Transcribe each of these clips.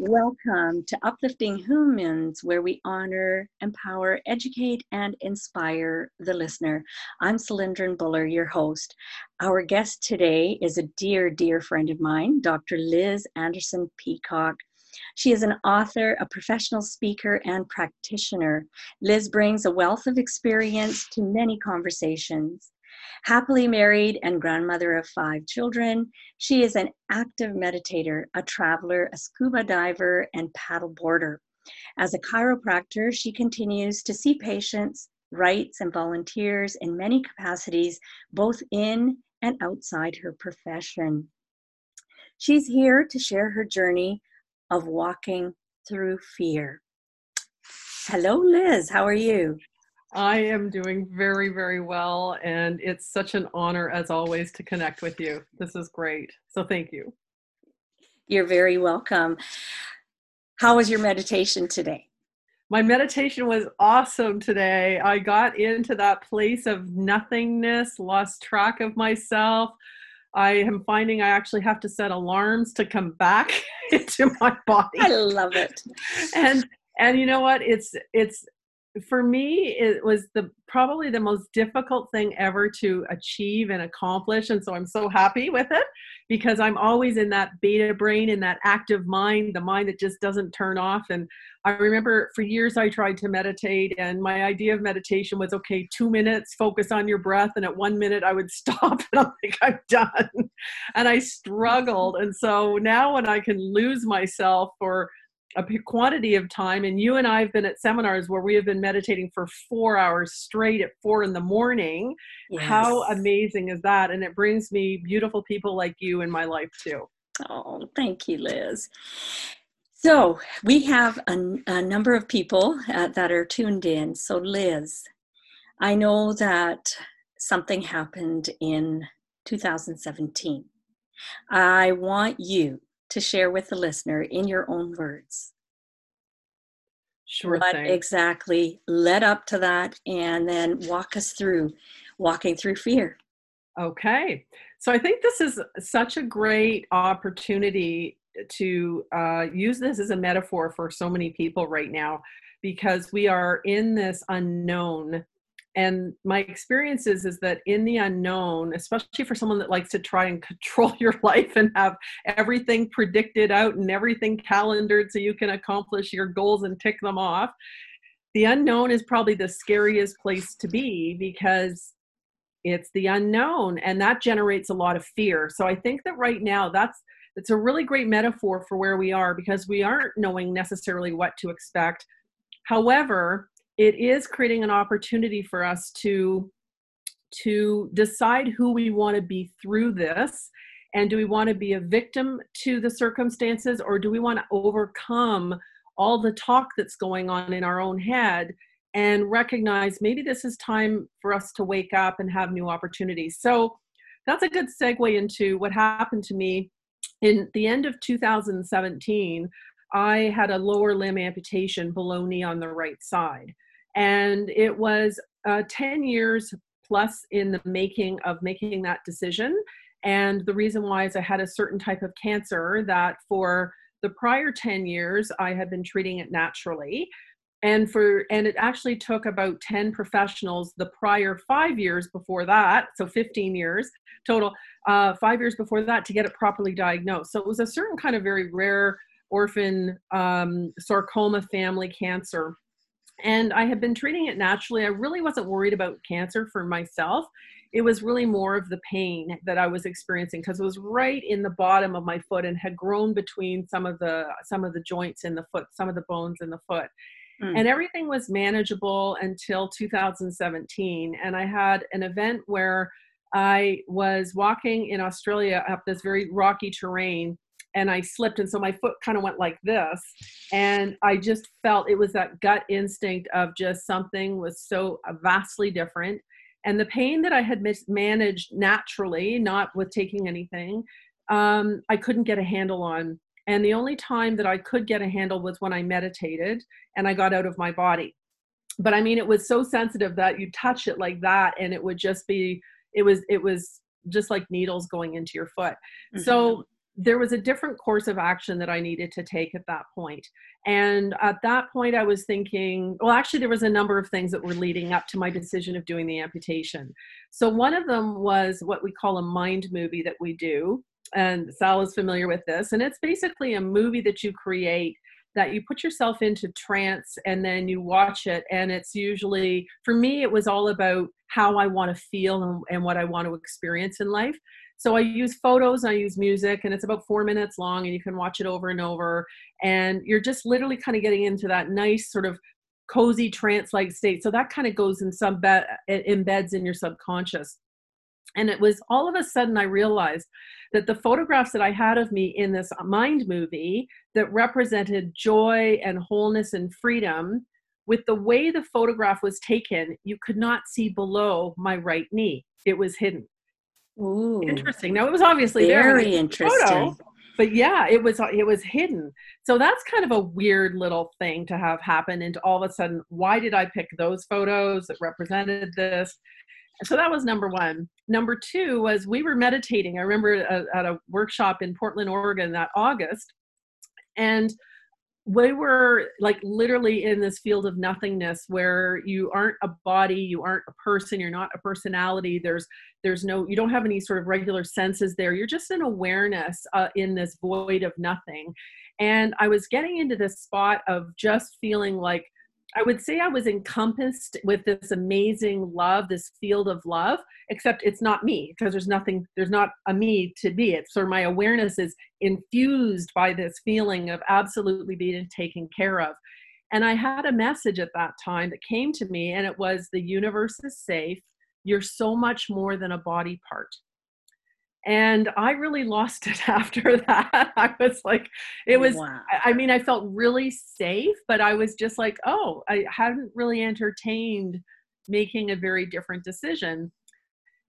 Welcome to Uplifting Humans, where we honor, empower, educate, and inspire the listener. I'm Cylindrin Buller, your host. Our guest today is a dear, dear friend of mine, Dr. Liz Anderson Peacock. She is an author, a professional speaker, and practitioner. Liz brings a wealth of experience to many conversations. Happily married and grandmother of five children, she is an active meditator, a traveler, a scuba diver, and paddleboarder. As a chiropractor, she continues to see patients, writes, and volunteers in many capacities, both in and outside her profession. She's here to share her journey of walking through fear. Hello, Liz. How are you? I am doing very, very well. And it's such an honor, as always, to connect with you. This is great. So thank you. You're very welcome. How was your meditation today? My meditation was awesome today. I got into that place of nothingness, lost track of myself. I am finding I actually have to set alarms to come back into my body. I love it. And and you know what? It's it's for me it was the probably the most difficult thing ever to achieve and accomplish and so i'm so happy with it because i'm always in that beta brain in that active mind the mind that just doesn't turn off and i remember for years i tried to meditate and my idea of meditation was okay two minutes focus on your breath and at one minute i would stop and i'm like i'm done. And i struggled and so now when i can lose myself for a quantity of time and you and i have been at seminars where we have been meditating for four hours straight at four in the morning. Yes. how amazing is that? And it brings me beautiful people like you in my life too. Oh thank you liz. So we have a, a number of people uh, that are tuned in. So liz i know that something happened in 2017 i want you to share with the listener in your own words. Sure what thing. exactly led up to that, and then walk us through walking through fear. Okay. So I think this is such a great opportunity to uh, use this as a metaphor for so many people right now because we are in this unknown and my experience is, is that in the unknown especially for someone that likes to try and control your life and have everything predicted out and everything calendared so you can accomplish your goals and tick them off the unknown is probably the scariest place to be because it's the unknown and that generates a lot of fear. So i think that right now that's it's a really great metaphor for where we are because we aren't knowing necessarily what to expect. However it is creating an opportunity for us to to decide who we want to be through this. And do we want to be a victim to the circumstances or do we want to overcome all the talk that's going on in our own head and recognize maybe this is time for us to wake up and have new opportunities? So that's a good segue into what happened to me. In the end of 2017 i had a lower limb amputation below knee on the right side and it was uh, 10 years plus in the making of making that decision. And the reason why is I had a certain type of cancer that for the prior 10 years I had been treating it naturally. And for and it actually took about 10 professionals the prior five years before that, so 15 years total, uh, five years before that to get it properly diagnosed. So it was a certain kind of very rare orphan um, sarcoma family cancer and I had been treating it naturally. I really wasn't worried about cancer for myself. It was really more of the pain that I was experiencing because it was right in the bottom of my foot and had grown between some of the some of the joints in the foot, some of the bones in the foot. Mm. And everything was manageable until 2017. And I had an event where I was walking in Australia up this very rocky terrain and I slipped. And so my foot kind of went like this. And I just felt it was that gut instinct of just something was so vastly different. And the pain that I had managed naturally, not with taking anything, um, I couldn't get a handle on. And the only time that I could get a handle was when I meditated and I got out of my body. But I mean, it was so sensitive that you touch it like that and it would just be, it was, it was just like needles going into your foot. Mm-hmm. So there was a different course of action that I needed to take at that point. And at that point, I was thinking, well, actually, there was a number of things that were leading up to my decision of doing the amputation. So, one of them was what we call a mind movie that we do. And Sal is familiar with this. And it's basically a movie that you create that you put yourself into trance and then you watch it. And it's usually, for me, it was all about how I want to feel and, and what I want to experience in life. So I use photos, I use music, and it's about four minutes long, and you can watch it over and over. And you're just literally kind of getting into that nice sort of cozy trance-like state. So that kind of goes in some be- embeds in your subconscious. And it was all of a sudden I realized that the photographs that I had of me in this mind movie that represented joy and wholeness and freedom, with the way the photograph was taken, you could not see below my right knee. It was hidden. Ooh, interesting. Now it was obviously very interesting. Photo, but yeah, it was it was hidden. So that's kind of a weird little thing to have happen. And all of a sudden, why did I pick those photos that represented this? So that was number one. Number two was we were meditating. I remember a, at a workshop in Portland, Oregon that August, and we were like literally in this field of nothingness where you aren't a body you aren't a person you're not a personality. There's there's no you don't have any sort of regular senses there. You're just an awareness uh, in this void of nothing. And i was getting into this spot of just feeling like I would say I was encompassed with this amazing love, this field of love, except it's not me because there's nothing, there's not a me to be. It's sort of my awareness is infused by this feeling of absolutely being taken care of. And I had a message at that time that came to me, and it was the universe is safe. You're so much more than a body part and i really lost it after that. I was like it was wow. i mean i felt really safe but i was just like oh i hadn't really entertained making a very different decision.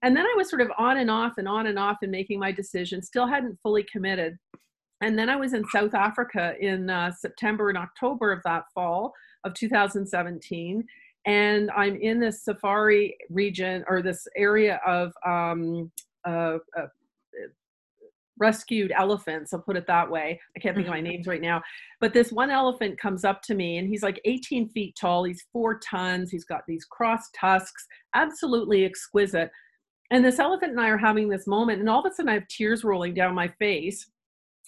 And then i was sort of on and off and on and off in making my decision still hadn't fully committed. And then i was in south africa in uh, september and october of that fall of 2017 and i'm in this safari region or this area of um, uh, uh, rescued elephants i'll put it that way. I can't think of my mm-hmm. names right now. But this one elephant comes up to me and he's like 18 feet tall. He's four tons. He's got these cross tusks absolutely exquisite. And this elephant and i are having this moment and all of a sudden i have tears rolling down my face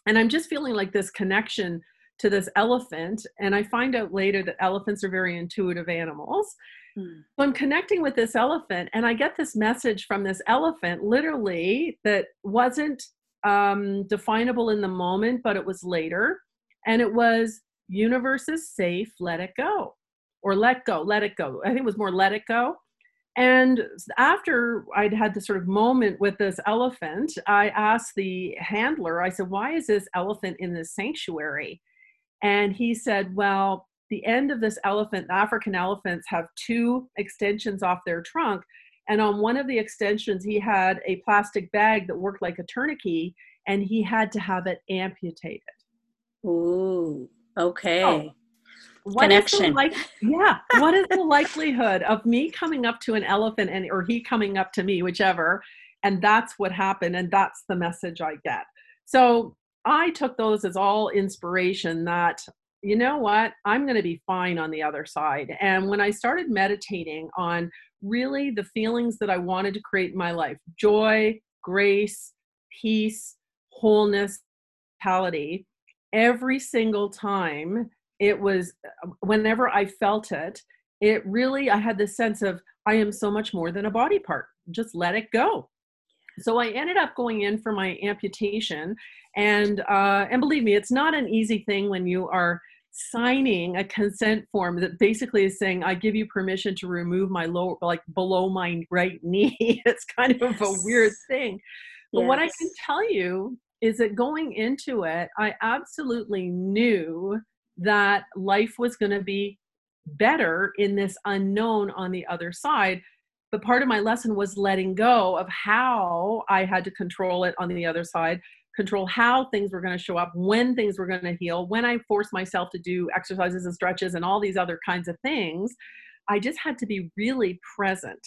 and i'm just feeling like this connection to this elephant and i find out later that elephants are very intuitive animals. Hmm. So I'm connecting with this elephant, and I get this message from this elephant, literally, that wasn't um, definable in the moment, but it was later. And it was universe is safe, let it go. Or let go, let it go. I think it was more let it go. And after I'd had this sort of moment with this elephant, I asked the handler, I said, why is this elephant in this sanctuary? And he said, well, the end of this elephant, African elephants have two extensions off their trunk and on one of the extensions, he had a plastic bag that worked like a tourniquet, and he had to have it amputated. Ooh, okay. So, what Connection. Like, yeah. what is the likelihood of me coming up to an elephant and or he coming up to me, whichever, and that's what happened, and that's the message I get. So I took those as all inspiration that you know what i'm going to be fine on the other side and when i started meditating on really the feelings that I wanted to create in my life joy, grace, peace, wholeness, vitality. Every single time it was, whenever I felt it, it really, I had this sense of, I am so much more than a body part. Just let it go. So I ended up going in for my amputation, and uh, and believe me, it's not an easy thing when you are signing a consent form that basically is saying i give you permission to remove my lower like below my right knee it's kind of yes. a weird thing but yes. what i can tell you is that going into it i absolutely knew that life was going to be better in this unknown on the other side but part of my lesson was letting go of how i had to control it on the other side control how things were going to show up, when things were going to heal, when I forced myself to do exercises and stretches and all these other kinds of things. I just had to be really present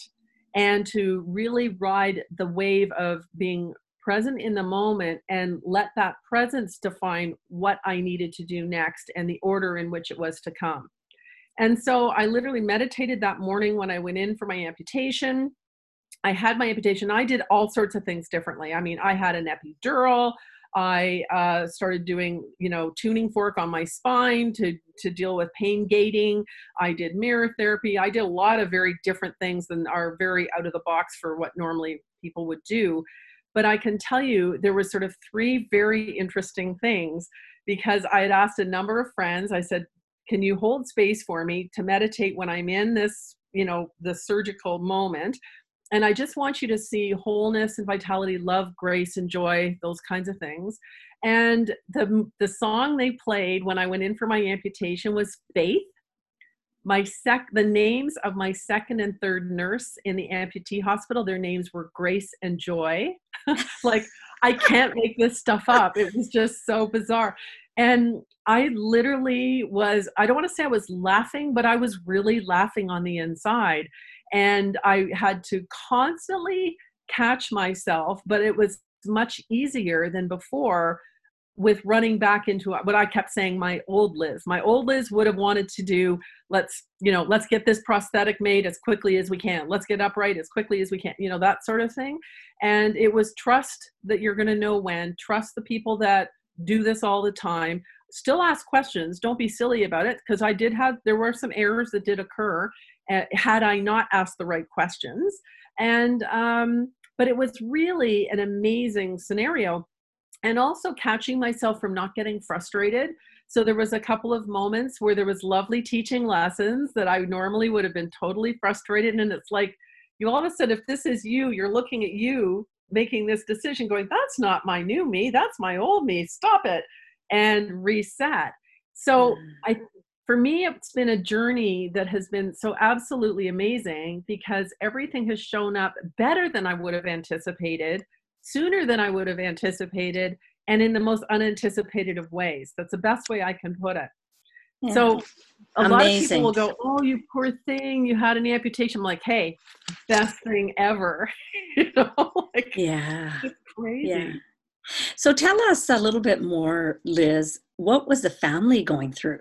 and to really ride the wave of being present in the moment and let that presence define what I needed to do next and the order in which it was to come. And so I literally meditated that morning when I went in for my amputation. I had my amputation. I did all sorts of things differently. I mean, I had an epidural. I uh, started doing, you know, tuning fork on my spine to to deal with pain gating. I did mirror therapy. I did a lot of very different things than are very out of the box for what normally people would do. But I can tell you there was sort of three very interesting things because I had asked a number of friends. I said, "Can you hold space for me to meditate when I'm in this, you know, the surgical moment?" And I just want you to see wholeness and vitality, love, grace, and joy, those kinds of things. And the the song they played when I went in for my amputation was Faith. My sec the names of my second and third nurse in the amputee hospital, their names were Grace and Joy. like I can't make this stuff up. It was just so bizarre. And I literally was, I don't want to say I was laughing, but I was really laughing on the inside and I had to constantly catch myself, but it was much easier than before with running back into what I kept saying my old Liz. My old Liz would have wanted to do let's, you know, let's get this prosthetic made as quickly as we can. Let's get upright as quickly as we can, you know, that sort of thing. And it was trust that you're going to know when, trust the people that do this all the time. Still ask questions. Don't be silly about it because I did have there were some errors that did occur had I not asked the right questions. And, um, but it was really an amazing scenario. And also catching myself from not getting frustrated. So there was a couple of moments where there was lovely teaching lessons that I normally would have been totally frustrated. And it's like, you all of a sudden, if this is you, you're looking at you making this decision, going, that's not my new me, that's my old me, stop it, and reset. So mm. I for me, it's been a journey that has been so absolutely amazing because everything has shown up better than I would have anticipated, sooner than I would have anticipated, and in the most unanticipated of ways. That's the best way I can put it. Yeah. So a Amazing. lot of people will go, "Oh, you poor thing, you had an amputation." I'm like, "Hey, best thing ever." you know, like, yeah, crazy. Yeah. So tell us a little bit more, Liz. What was the family going through?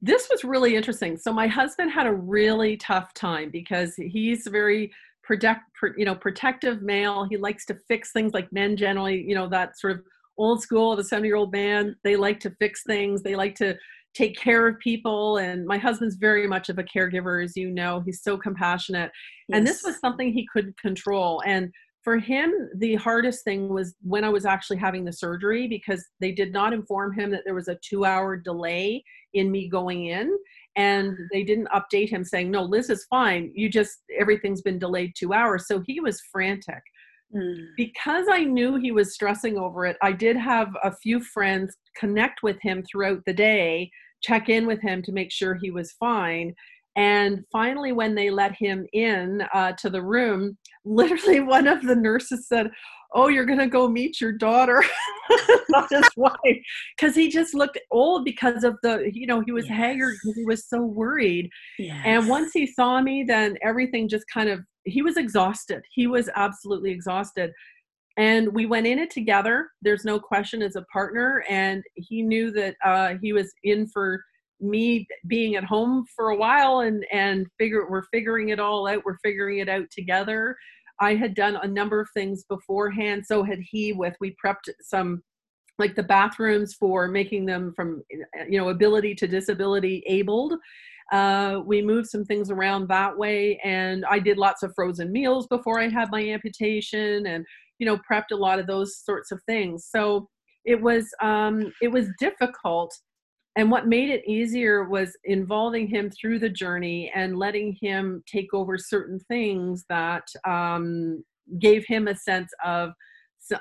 This was really interesting. So my husband had a really tough time because he's a very protect, you know, protective male. He likes to fix things like men generally, you know, that sort of old school of a 70 year old man. They like to fix things. They like to take care of people. And my husband's very much of a caregiver, as you know. He's so compassionate. Yes. And this was something he couldn't control. And for him, the hardest thing was when I was actually having the surgery because they did not inform him that there was a two hour delay in me going in. And they didn't update him saying, no, Liz is fine. You just, everything's been delayed two hours. So he was frantic. Mm. Because I knew he was stressing over it, I did have a few friends connect with him throughout the day, check in with him to make sure he was fine. And finally, when they let him in uh, to the room, literally one of the nurses said, oh you're going to go meet your daughter. Not his wife because he just looked old because of the you know he was yes. haggard because he was so worried. Yes. and once he saw me then everything just kind of he was exhausted. He was absolutely exhausted. And we went in it together. There's no question as a partner. And he knew that uh, he was in for me being at home for a while and and figure we're figuring it all out. We're figuring it out together I had done a number of things beforehand. So had he with, we prepped some like the bathrooms for making them from, you know, ability to disability abled. Uh, we moved some things around that way. And I did lots of frozen meals before I had my amputation and, you know, prepped a lot of those sorts of things. So it was, um, it was difficult and what made it easier was involving him through the journey and letting him take over certain things that um, gave him a sense of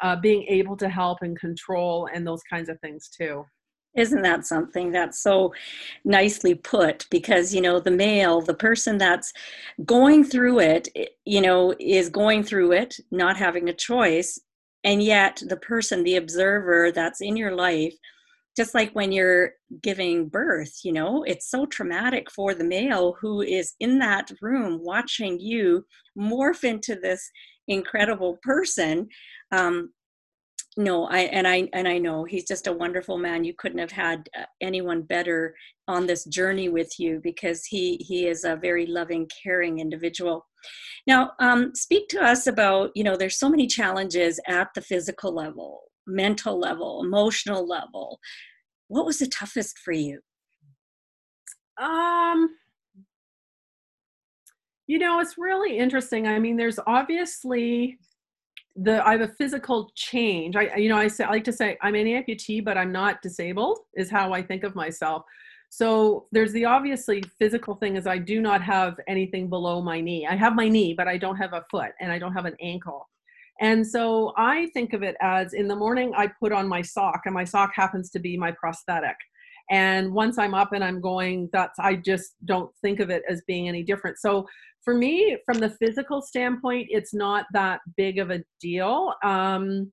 uh, being able to help and control and those kinds of things too. Isn't that something that's so nicely put? Because you know the male the person that's going through it you know is going through it not having a choice and yet the person the observer that's in your life just like when you're giving birth, you know, it's so traumatic for the male who is in that room watching you morph into this incredible person. Um, no i and i and i know he's just a wonderful man. You couldn't have had uh, anyone better on this journey with you because he he is a very loving caring individual. Now um, speak to us about you know there's so many challenges at the physical level mental level emotional level what was the toughest for you um you know it's really interesting i mean there's obviously the I have a physical change. I you know I say I like to say I'm an amputee, but I'm not disabled. Is how I think of myself. So there's the obviously physical thing is I do not have anything below my knee. I have my knee, but I don't have a foot and I don't have an ankle. And so I think of it as in the morning I put on my sock and my sock happens to be my prosthetic. And once I'm up and I'm going, that's I just don't think of it as being any different. So for me, from the physical standpoint, it's not that big of a deal. Um,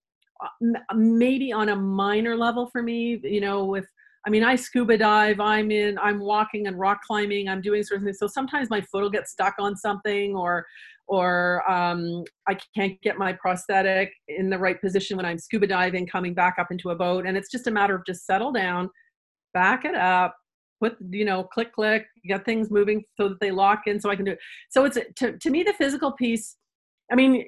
maybe on a minor level for me, you know, with I mean, I scuba dive, I'm in, I'm walking and rock climbing, I'm doing certain things. So sometimes my foot will get stuck on something or or um, I can't get my prosthetic in the right position when I'm scuba diving, coming back up into a boat. And it's just a matter of just settle down, back it up, put you know click click get things moving so that they lock in so i can do it so it's to, to me the physical piece i mean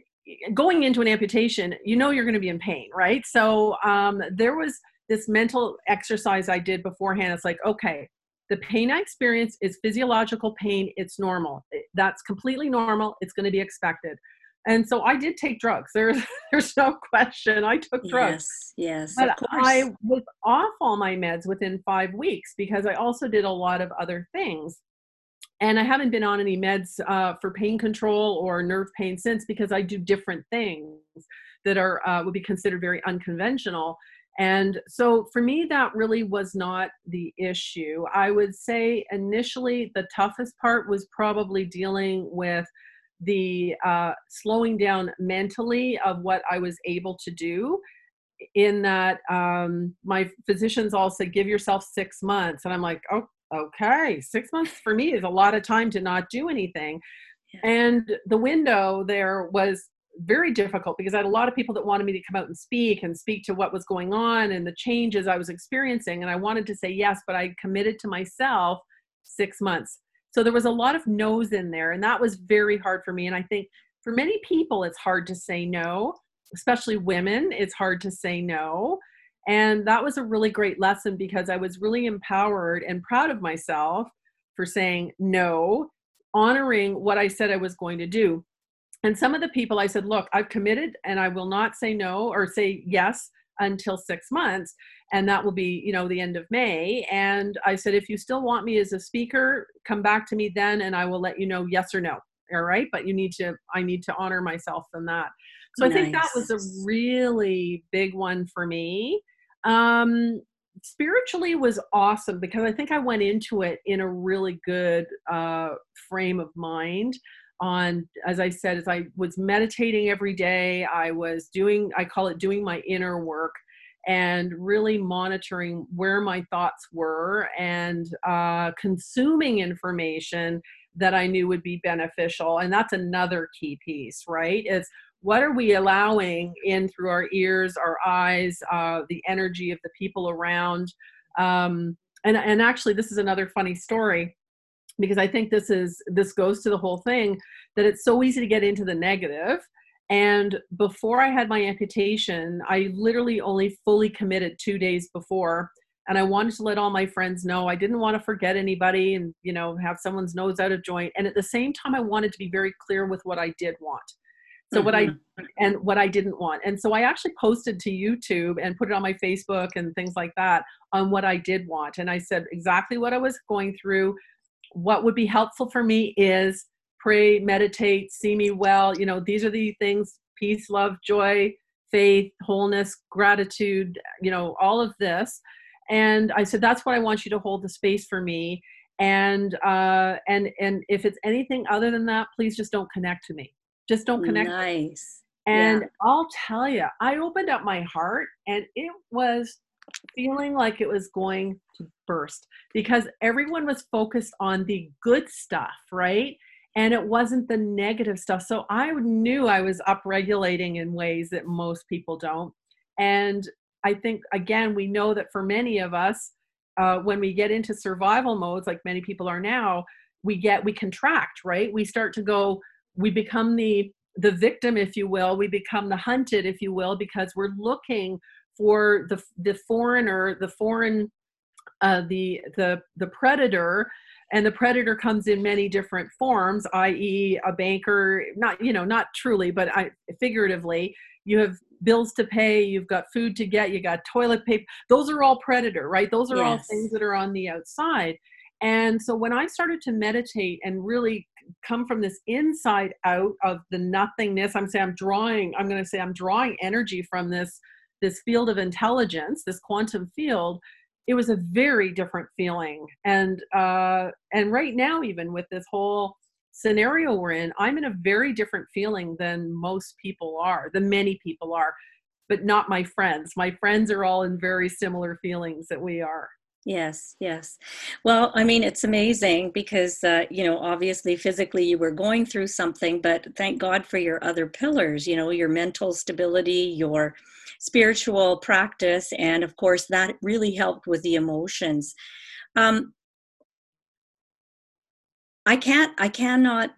going into an amputation you know you're going to be in pain right so um, there was this mental exercise i did beforehand it's like okay the pain i experience is physiological pain it's normal that's completely normal it's going to be expected and so I did take drugs. There's there's no question. I took drugs. Yes, yes. But I was off all my meds within five weeks because I also did a lot of other things. And I haven't been on any meds uh, for pain control or nerve pain since because I do different things that are uh, would be considered very unconventional. And so for me, that really was not the issue. I would say initially the toughest part was probably dealing with the uh, slowing down mentally of what I was able to do. In that, um, my physicians all said, give yourself six months. And I'm like, oh, okay, six months for me is a lot of time to not do anything. And the window there was very difficult because I had a lot of people that wanted me to come out and speak and speak to what was going on and the changes I was experiencing. And I wanted to say yes, but I committed to myself six months. So there was a lot of no's in there, and that was very hard for me. And I think for many people, it's hard to say no, especially women, it's hard to say no. And that was a really great lesson because I was really empowered and proud of myself for saying no, honoring what I said I was going to do. And some of the people I said, look, I've committed and I will not say no or say yes until six months and that will be you know the end of may. And i said if you still want me as a speaker come back to me then and i will let you know yes or no all right? But you need to i need to honor myself in that. So nice. i think that was a really big one for me. Um spiritually was awesome because i think i went into it in a really good uh frame of mind on as i said as i was meditating every day i was doing i call it doing my inner work and really monitoring where my thoughts were and uh, consuming information that i knew would be beneficial. And that's another key piece right? Is what are we allowing in through our ears our eyes uh, the energy of the people around? Um, and, and actually this is another funny story because I think this is this goes to the whole thing that it's so easy to get into the negative. And before I had my amputation, I literally only fully committed two days before. And I wanted to let all my friends know I didn't want to forget anybody and, you know, have someone's nose out of joint. And at the same time, I wanted to be very clear with what I did want. So mm-hmm. what I mm-hmm. and what I didn't want. And so I actually posted to YouTube and put it on my Facebook and things like that on what I did want. And I said exactly what I was going through, what would be helpful for me is pray, meditate, see me well. You know, these are the things peace, love, joy, faith, wholeness, gratitude, you know, all of this. And I said, that's what I want you to hold the space for me. And uh, and and if it's anything other than that, please just don't connect to me. Just don't connect. Nice. And yeah. I'll tell you, I opened up my heart, and it was feeling like it was going to burst because everyone was focused on the good stuff, right? and it wasn't the negative stuff. So I knew I was upregulating in ways that most people don't. And I think, again, we know that for many of us, uh, when we get into survival modes, like many people are now, we get, we contract, right? We start to go, we become the, the victim, if you will, we become the hunted, if you will, because we're looking for the, the foreigner, the foreign, uh, the, the, the predator and the predator comes in many different forms i.e a banker not you know not truly but i figuratively you have bills to pay you've got food to get you got toilet paper those are all predator right? Those are yes. all things that are on the outside. And so when i started to meditate and really come from this inside out of the nothingness i'm saying i'm drawing i'm going to say i'm drawing energy from this this field of intelligence this quantum field it was a very different feeling. And uh and right now even with this whole scenario we're in i'm in a very different feeling than most people are than many people are but not my friends. My friends are all in very similar feelings that we are. Yes, yes. Well, I mean, it's amazing because, uh, you know, obviously physically you were going through something, but thank God for your other pillars, you know, your mental stability, your spiritual practice, and of course, that really helped with the emotions. Um, I can't, I cannot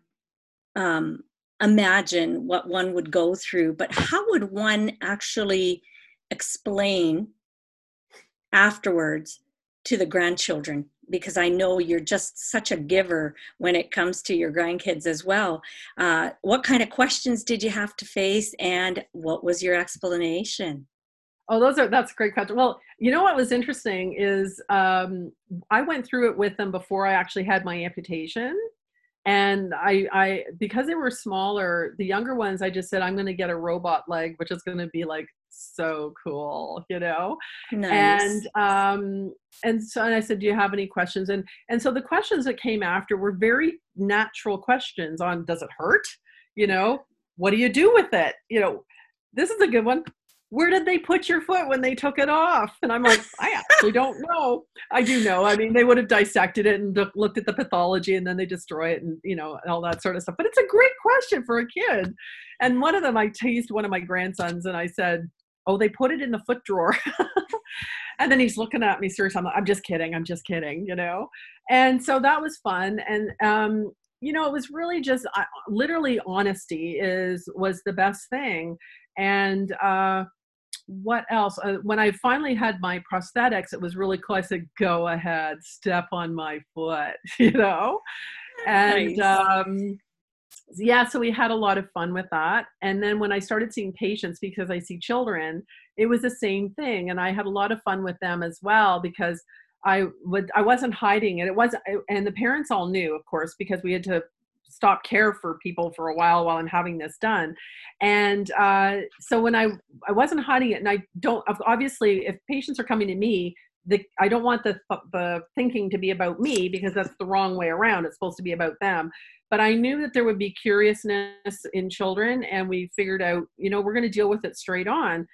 um, imagine what one would go through, but how would one actually explain afterwards? to the grandchildren because I know you're just such a giver when it comes to your grandkids as well. Uh, what kind of questions did you have to face, and what was your explanation? Oh, those are that's a great question. Well, you know what was interesting is um, I went through it with them before I actually had my amputation, and I, I because they were smaller, the younger ones, I just said I'm going to get a robot leg, which is going to be like so cool, you know? Nice. And um and so and I said, Do you have any questions? And and so the questions that came after were very natural questions on does it hurt? You know, what do you do with it? You know, this is a good one. Where did they put your foot when they took it off? And I'm like, I actually don't know. I do know. I mean, they would have dissected it and looked at the pathology and then they destroy it and, you know, all that sort of stuff. But it's a great question for a kid. And one of them, I teased one of my grandsons and I said, oh, they put it in the foot drawer. and then he's looking at me serious. I'm, I'm just kidding. I'm just kidding, you know? And so that was fun. And, um, you know, it was really just uh, literally honesty is, was the best thing. And, uh, what else? Uh, when I finally had my prosthetics, it was really cool. I said, "Go ahead, step on my foot," you know, and nice. um, yeah, so we had a lot of fun with that. And then when I started seeing patients, because I see children, it was the same thing. And I had a lot of fun with them as well because I would I wasn't hiding it. It wasn't and the parents all knew, of course, because we had to stop care for people for a while while I'm having this done. And uh, so when I I wasn't hiding it, and I don't obviously if patients are coming to me, the, I don't want the the thinking to be about me because that's the wrong way around. It's supposed to be about them but I knew that there would be curiousness in children, and we figured out, you know, we're going to deal with it straight on.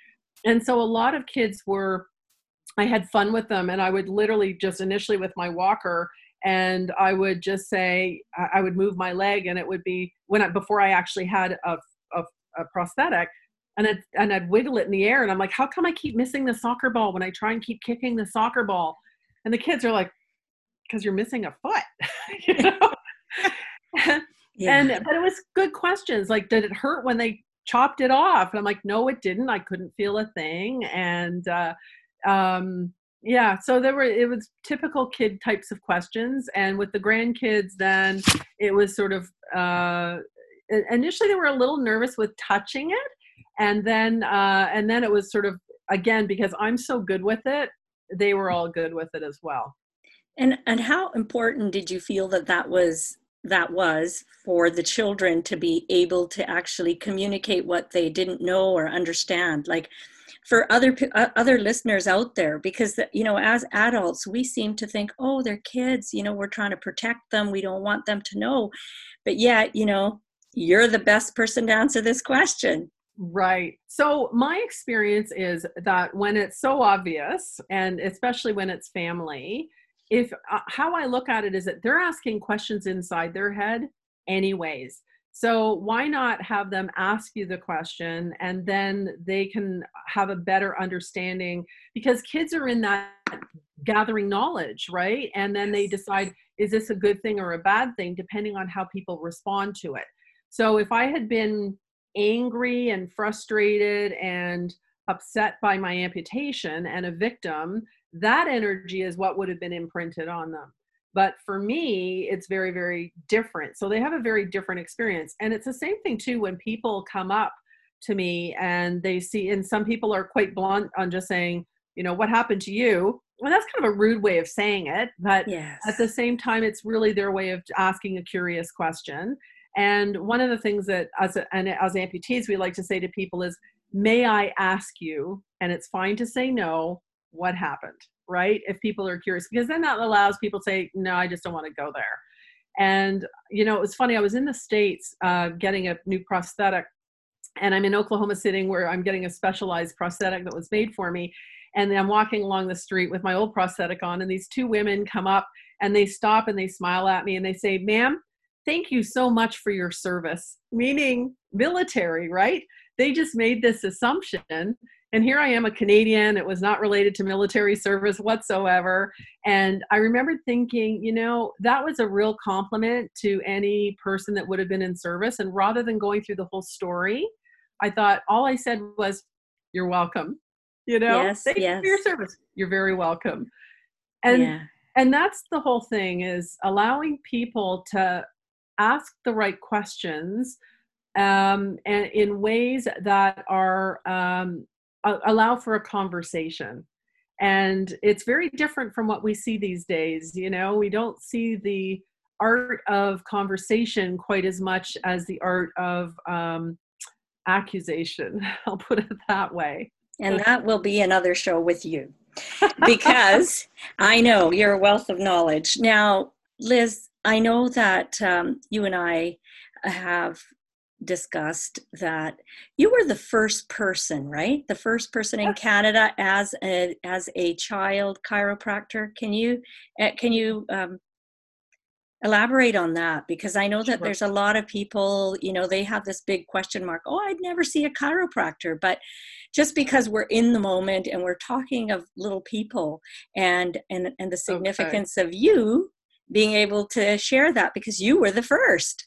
And so a lot of kids were, I had fun with them, and I would literally just initially with my walker, and I would just say, I would move my leg, and it would be when I, before I actually had a, a, a prosthetic, and it, and I'd wiggle it in the air, and I'm like, how come I keep missing the soccer ball when I try and keep kicking the soccer ball? And the kids are like, because you're missing a foot, you know. yeah. and but it was good questions like did it hurt when they chopped it off and i'm like no it didn't i couldn't feel a thing and uh, um, yeah so there were it was typical kid types of questions and with the grandkids then it was sort of uh, initially they were a little nervous with touching it and then uh, and then it was sort of again because i'm so good with it they were all good with it as well. And and how important did you feel that that was that was for the children to be able to actually communicate what they didn't know or understand? Like for other uh, other listeners out there because you know as adults we seem to think oh they're kids you know we're trying to protect them we don't want them to know. But yet you know you're the best person to answer this question Right. So, my experience is that when it's so obvious, and especially when it's family, if uh, how I look at it is that they're asking questions inside their head anyways. So why not have them ask you the question and then they can have a better understanding because kids are in that gathering knowledge, right? And then they decide is this a good thing or a bad thing depending on how people respond to it. So if I had been angry and frustrated and upset by my amputation and a victim, that energy is what would have been imprinted on them. But for me, it's very, very different. So they have a very different experience. And it's the same thing too when people come up to me and they see, and some people are quite blunt on just saying, you know, what happened to you? Well, that's kind of a rude way of saying it. But yes. at the same time, it's really their way of asking a curious question. And one of the things that as, a, and as amputees, we like to say to people is, may I ask you, and it's fine to say no, what happened, right? If people are curious, because then that allows people to say, no, I just don't want to go there. And, you know, it was funny, I was in the States uh, getting a new prosthetic, and I'm in Oklahoma City where I'm getting a specialized prosthetic that was made for me. And I'm walking along the street with my old prosthetic on, and these two women come up and they stop and they smile at me and they say, ma'am, thank you so much for your service, meaning military, right? They just made this assumption. And here I am, a Canadian. It was not related to military service whatsoever. And I remember thinking, you know, that was a real compliment to any person that would have been in service. And rather than going through the whole story, I thought all I said was, You're welcome. You know, yes, thank yes. you for your service. You're very welcome. And yeah. and that's the whole thing is allowing people to ask the right questions um, and in ways that are um, allow for a conversation. And it's very different from what we see these days you know? We don't see the art of conversation quite as much as the art of um, accusation i'll put it that way. And that will be another show with you. Because i know you're a wealth of knowledge. Now liz I know that um, you and I have discussed that you were the first person, right? The first person in Canada as a as a child chiropractor. Can you uh, can you um, elaborate on that? Because I know that sure. there's a lot of people, you know, they have this big question mark. Oh, I'd never see a chiropractor, but just because we're in the moment and we're talking of little people and and and the significance okay. of you being able to share that because you were the first.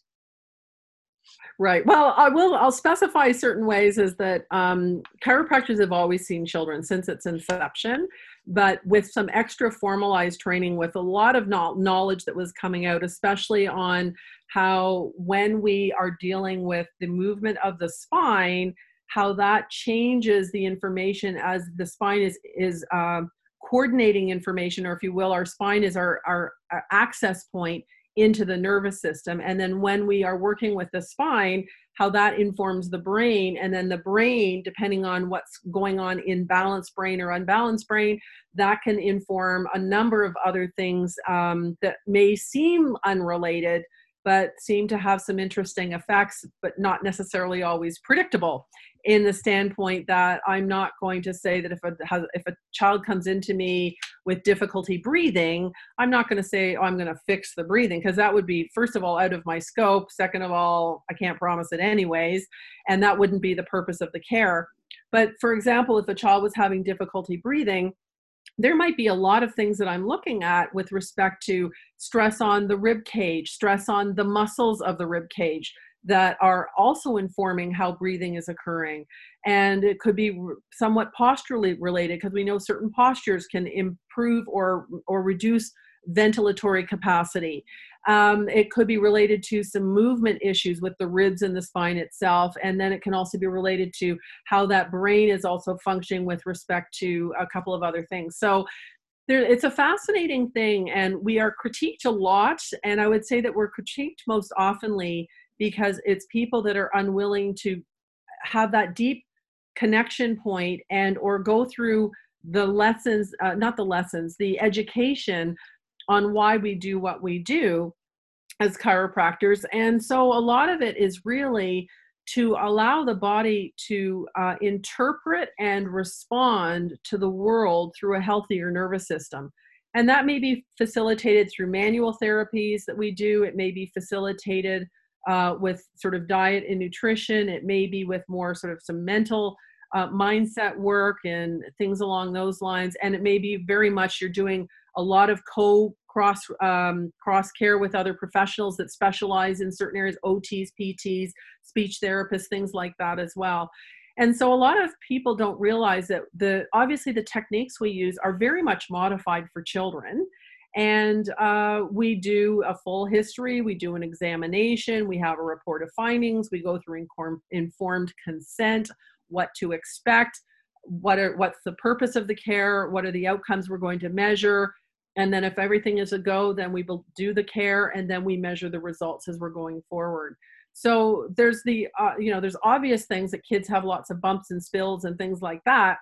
Right. Well i will i'll specify certain ways is that um, chiropractors have always seen children since its inception but with some extra formalized training with a lot of knowledge that was coming out especially on how when we are dealing with the movement of the spine how that changes the information as the spine is is um, coordinating information, or if you will, our spine is our, our, our access point into the nervous system. And then when we are working with the spine, how that informs the brain. And then the brain, depending on what's going on in balanced brain or unbalanced brain, that can inform a number of other things um, that may seem unrelated, but seem to have some interesting effects, but not necessarily always predictable in the standpoint that I'm not going to say that if a if a child comes into me with difficulty breathing, I'm not going to say oh, I'm going to fix the breathing because that would be first of all out of my scope. Second of all, I can't promise it anyways, and that wouldn't be the purpose of the care. But for example, if a child was having difficulty breathing, there might be a lot of things that I'm looking at with respect to stress on the rib cage, stress on the muscles of the rib cage, that are also informing how breathing is occurring. And it could be somewhat posturally related because we know certain postures can improve or, or reduce ventilatory capacity. Um, it could be related to some movement issues with the ribs and the spine itself. And then it can also be related to how that brain is also functioning with respect to a couple of other things. So there, it's a fascinating thing, and we are critiqued a lot. And I would say that we're critiqued most oftenly because it's people that are unwilling to have that deep connection point and or go through the lessons uh, not the lessons the education on why we do what we do as chiropractors and so a lot of it is really to allow the body to uh, interpret and respond to the world through a healthier nervous system and that may be facilitated through manual therapies that we do it may be facilitated uh, with sort of diet and nutrition. It may be with more sort of some mental uh, mindset work and things along those lines. And it may be very much you're doing a lot of co cross um, cross care with other professionals that specialize in certain areas, OTs, PTs, speech therapists, things like that as well. And so a lot of people don't realize that the obviously the techniques we use are very much modified for children. And uh, we do a full history, we do an examination, we have a report of findings, we go through inform, informed consent, what to expect, what are what's the purpose of the care, what are the outcomes we're going to measure, and then if everything is a go, then we will do the care, and then we measure the results as we're going forward. So there's the uh, you know there's obvious things that kids have lots of bumps and spills and things like that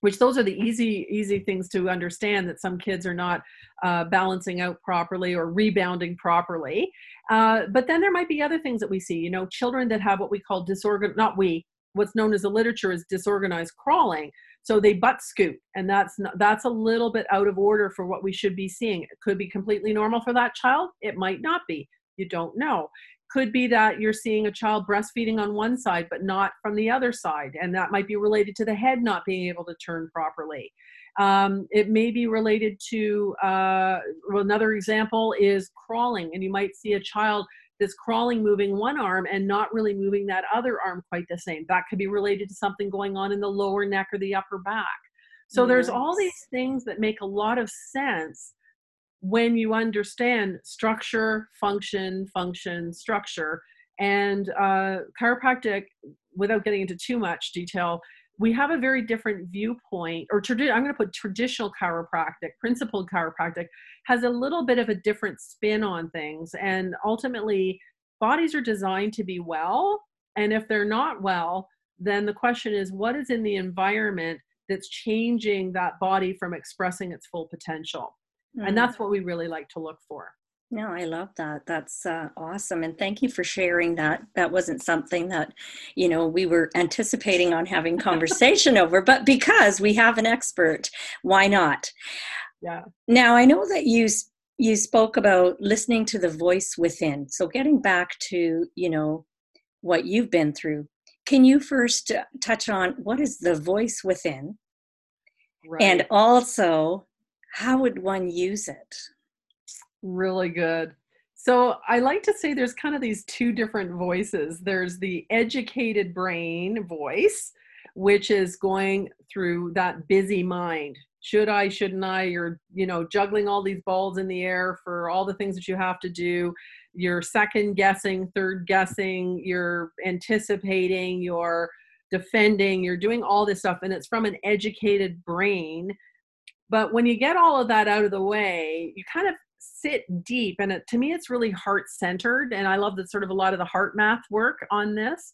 which those are the easy easy things to understand that some kids are not uh, balancing out properly or rebounding properly uh, but then there might be other things that we see you know children that have what we call disorganized not we what's known as the literature is disorganized crawling so they butt scoot and that's not, that's a little bit out of order for what we should be seeing. It could be completely normal for that child. It might not be. You don't know. Could be that you're seeing a child breastfeeding on one side but not from the other side and that might be related to the head not being able to turn properly. Um, it may be related to uh, another example is crawling and you might see a child that's crawling moving one arm and not really moving that other arm quite the same that could be related to something going on in the lower neck or the upper back so yes. there's all these things that make a lot of sense when you understand structure, function, function, structure. And uh, chiropractic, without getting into too much detail, we have a very different viewpoint, or tradi- I'm going to put traditional chiropractic, principled chiropractic, has a little bit of a different spin on things. And ultimately, bodies are designed to be well. And if they're not well, then the question is what is in the environment that's changing that body from expressing its full potential? mm. and that's what we really like to look for no i love that. That's uh, awesome and thank you for sharing that. That wasn't something that you know we were anticipating on having conversation over but because we have an expert why not? Yeah. Now i know that you you spoke about listening to the voice within so getting back to you know what you've been through can you first uh, touch on what is the voice within? Right. and also how would one use it? Really good. So I like to say there's kind of these two different voices. There's the educated brain voice, which is going through that busy mind. Should I, shouldn't I? You're, you know, juggling all these balls in the air for all the things that you have to do. You're second guessing, third guessing, you're anticipating, you're defending, you're doing all this stuff. And it's from an educated brain but when you get all of that out of the way, you kind of sit deep. And it, to me, it's really heart centered. And I love that sort of a lot of the HeartMath work on this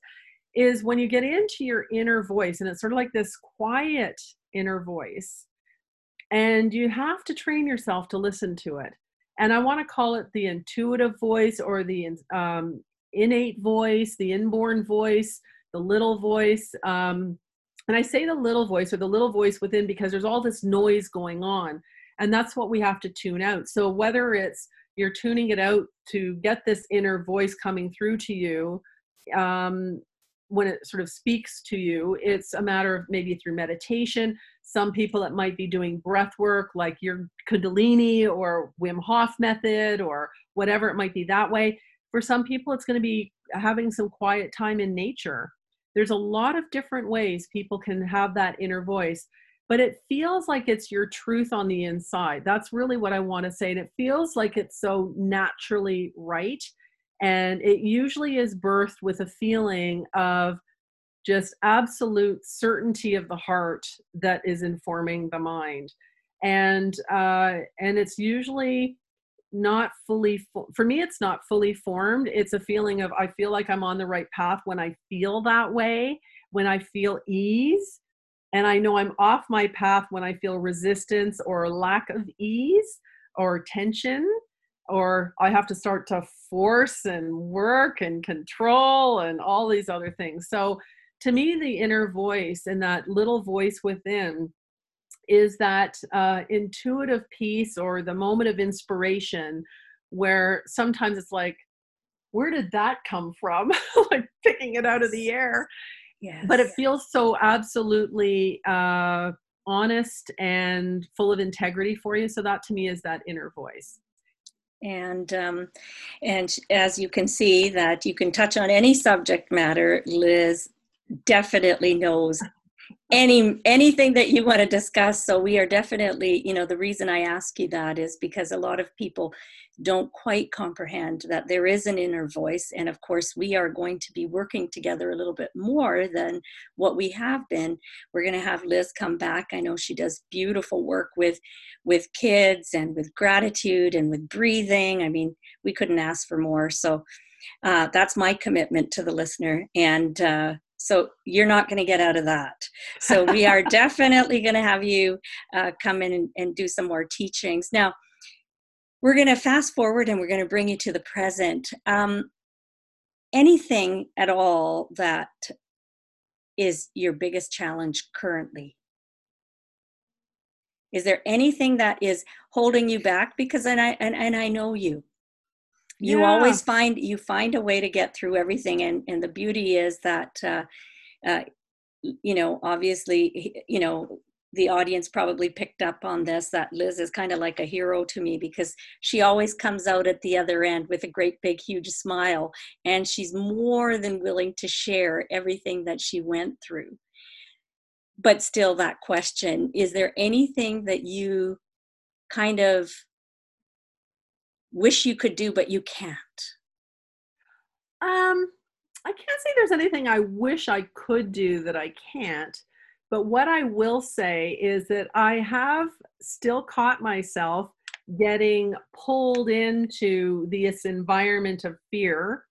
is when you get into your inner voice, and it's sort of like this quiet inner voice. And you have to train yourself to listen to it. And I want to call it the intuitive voice or the um, innate voice, the inborn voice, the little voice. Um, and I say the little voice or the little voice within because there's all this noise going on. And that's what we have to tune out. So whether it's you're tuning it out to get this inner voice coming through to you, um, when it sort of speaks to you, it's a matter of maybe through meditation. Some people it might be doing breath work like your Kundalini or Wim Hof method or whatever it might be that way. For some people, it's going to be having some quiet time in nature there's a lot of different ways people can have that inner voice but it feels like it's your truth on the inside. That's really what i want to say and it feels like it's so naturally right and it usually is birthed with a feeling of just absolute certainty of the heart that is informing the mind and uh, and it's usually not fully for me it's not fully formed. It's a feeling of i feel like i'm on the right path when i feel that way when i feel ease and i know i'm off my path when i feel resistance or lack of ease or tension or i have to start to force and work and control and all these other things so to me the inner voice and that little voice within is that uh, intuitive piece or the moment of inspiration where sometimes it's like where did that come from? like picking it out of the air. Yes. But it feels so absolutely uh, honest and full of integrity for you. So that to me is that inner voice and um, and as you can see that you can touch on any subject matter liz definitely knows any anything that you want to discuss so we are definitely you know the reason i ask you that is because a lot of people don't quite comprehend that there is an inner voice and of course we are going to be working together a little bit more than what we have been we're going to have liz come back i know she does beautiful work with with kids and with gratitude and with breathing i mean we couldn't ask for more so uh, that's my commitment to the listener and uh, so you're not going to get out of that. So we are definitely going to have you uh, come in and, and do some more teachings. Now, we're going to fast forward and we're going to bring you to the present. Um, anything at all that is your biggest challenge currently? Is there anything that is holding you back? Because and I and, and I know you you yeah. always find you find a way to get through everything and and the beauty is that uh, uh, you know obviously you know the audience probably picked up on this that Liz is kind of like a hero to me because she always comes out at the other end with a great big huge smile and she's more than willing to share everything that she went through but still that question is there anything that you kind of wish you could do but you can't? Um, I can't say there's anything I wish I could do that I can't. But what I will say is that I have still caught myself getting pulled into this environment of fear.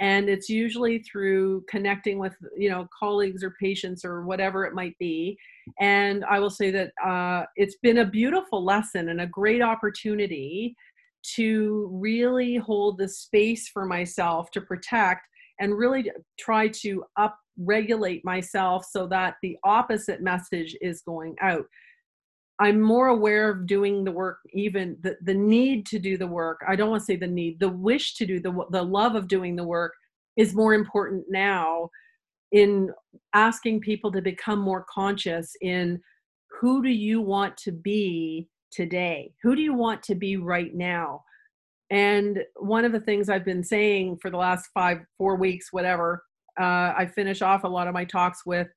And it's usually through connecting with you know colleagues or patients or whatever it might be. And i will say that uh, it's been a beautiful lesson and a great opportunity to really hold the space for myself to protect and really try to up regulate myself so that the opposite message is going out i'm more aware of doing the work even the, the need to do the work i don't want to say the need the wish to do the the love of doing the work is more important now in asking people to become more conscious in who do you want to be today? Who do you want to be right now? And one of the things I've been saying for the last five, four weeks, whatever, uh, I finish off a lot of my talks with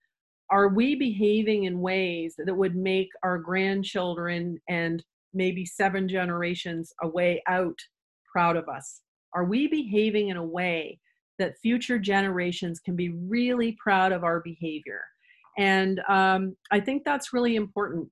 are we behaving in ways that would make our grandchildren and maybe seven generations away out proud of us? Are we behaving in a way that future generations can be really proud of our behavior? And um, I think that's really important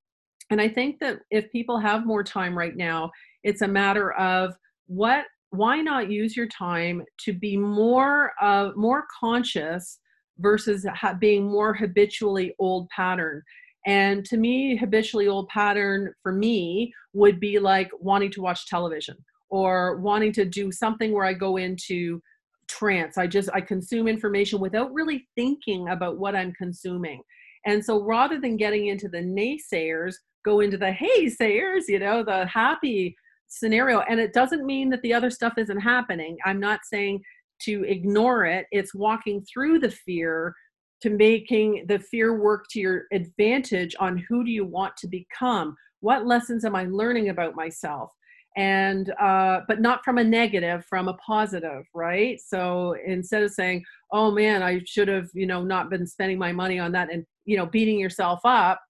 and I think that if people have more time right now, it's a matter of what why not use your time to be more uh, more conscious versus ha- being more habitually old pattern? And to me habitually old pattern for me would be like wanting to watch television or wanting to do something where i go into trance. I just i consume information without really thinking about what i'm consuming. And so rather than getting into the naysayers go into the hey sayers, you know, the happy scenario. And it doesn't mean that the other stuff isn't happening. I'm not saying to ignore it, it's walking through the fear to making the fear work to your advantage on who do you want to become what lessons am i learning about myself and uh, but not from a negative from a positive right so instead of saying oh man i should have you know not been spending my money on that and you know beating yourself up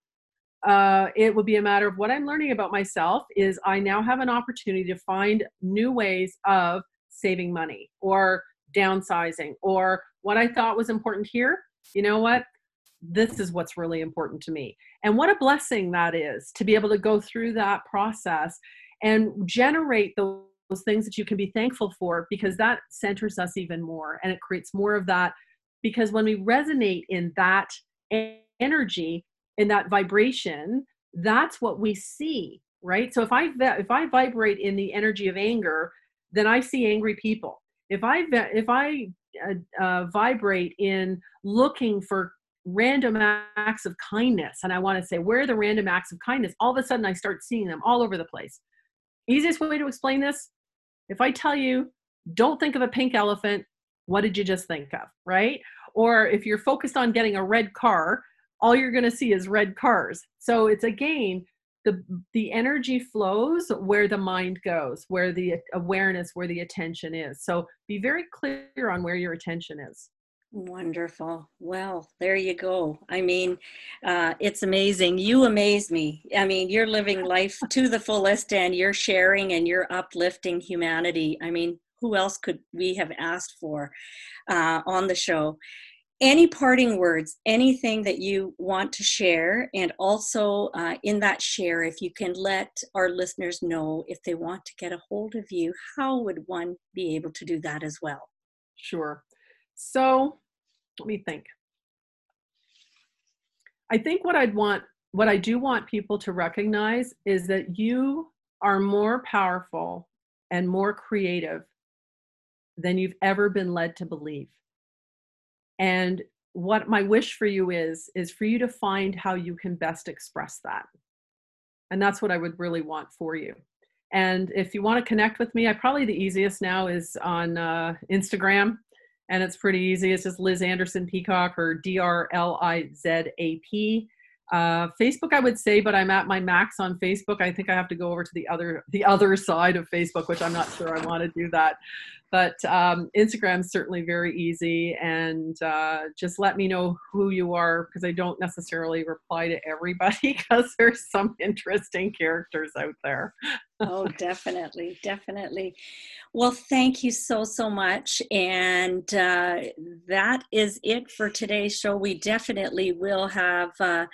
uh, it would be a matter of what I'm learning about myself is I now have an opportunity to find new ways of saving money or downsizing or what I thought was important here. You know what? This is what's really important to me. And what a blessing that is to be able to go through that process and generate those, those things that you can be thankful for because that centers us even more and it creates more of that. Because when we resonate in that energy, in that vibration that's what we see right so if i if i vibrate in the energy of anger then i see angry people if i if i uh, uh, vibrate in looking for random acts of kindness and i want to say where are the random acts of kindness all of a sudden i start seeing them all over the place easiest way to explain this if i tell you don't think of a pink elephant. What did you just think of? Right? Or if you're focused on getting a red car, all you're going to see is red cars. So it's again, the the energy flows where the mind goes where the awareness where the attention is so be very clear on where your attention is Wonderful. Well, there you go. I mean, uh, it's amazing. You amaze me. I mean, you're living life to the fullest and you're sharing and you're uplifting humanity. I mean, who else could we have asked for uh, on the show? Any parting words, anything that you want to share, and also uh, in that share, if you can let our listeners know if they want to get a hold of you, how would one be able to do that as well? Sure. So let me think. I think what I'd want, what I do want people to recognize is that you are more powerful and more creative than you've ever been led to believe. And what my wish for you is, is for you to find how you can best express that. And that's what I would really want for you. And if you want to connect with me, I probably the easiest now is on uh, Instagram and it's pretty easy. It's just Liz Anderson Peacock or D R L I Z A P. Uh, Facebook, I would say, but I'm at my max on Facebook. I think I have to go over to the other the other side of Facebook, which I'm not sure I want to do that. But um, Instagram's certainly very easy, and uh, just let me know who you are because I don't necessarily reply to everybody because there's some interesting characters out there. oh, definitely, definitely. Well, thank you so, so much. And uh, that is it for today's show. We definitely will have uh,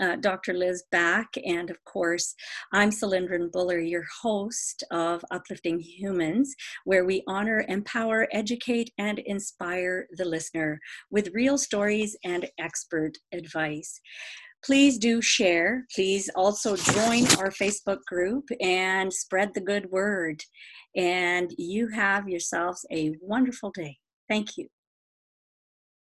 uh, Dr. Liz back. And of course, I'm Cylindrin Buller, your host of Uplifting Humans, where we honor, empower, educate, and inspire the listener with real stories and expert advice please do share. Please also join our Facebook group and spread the good word. And you have yourselves a wonderful day. Thank you.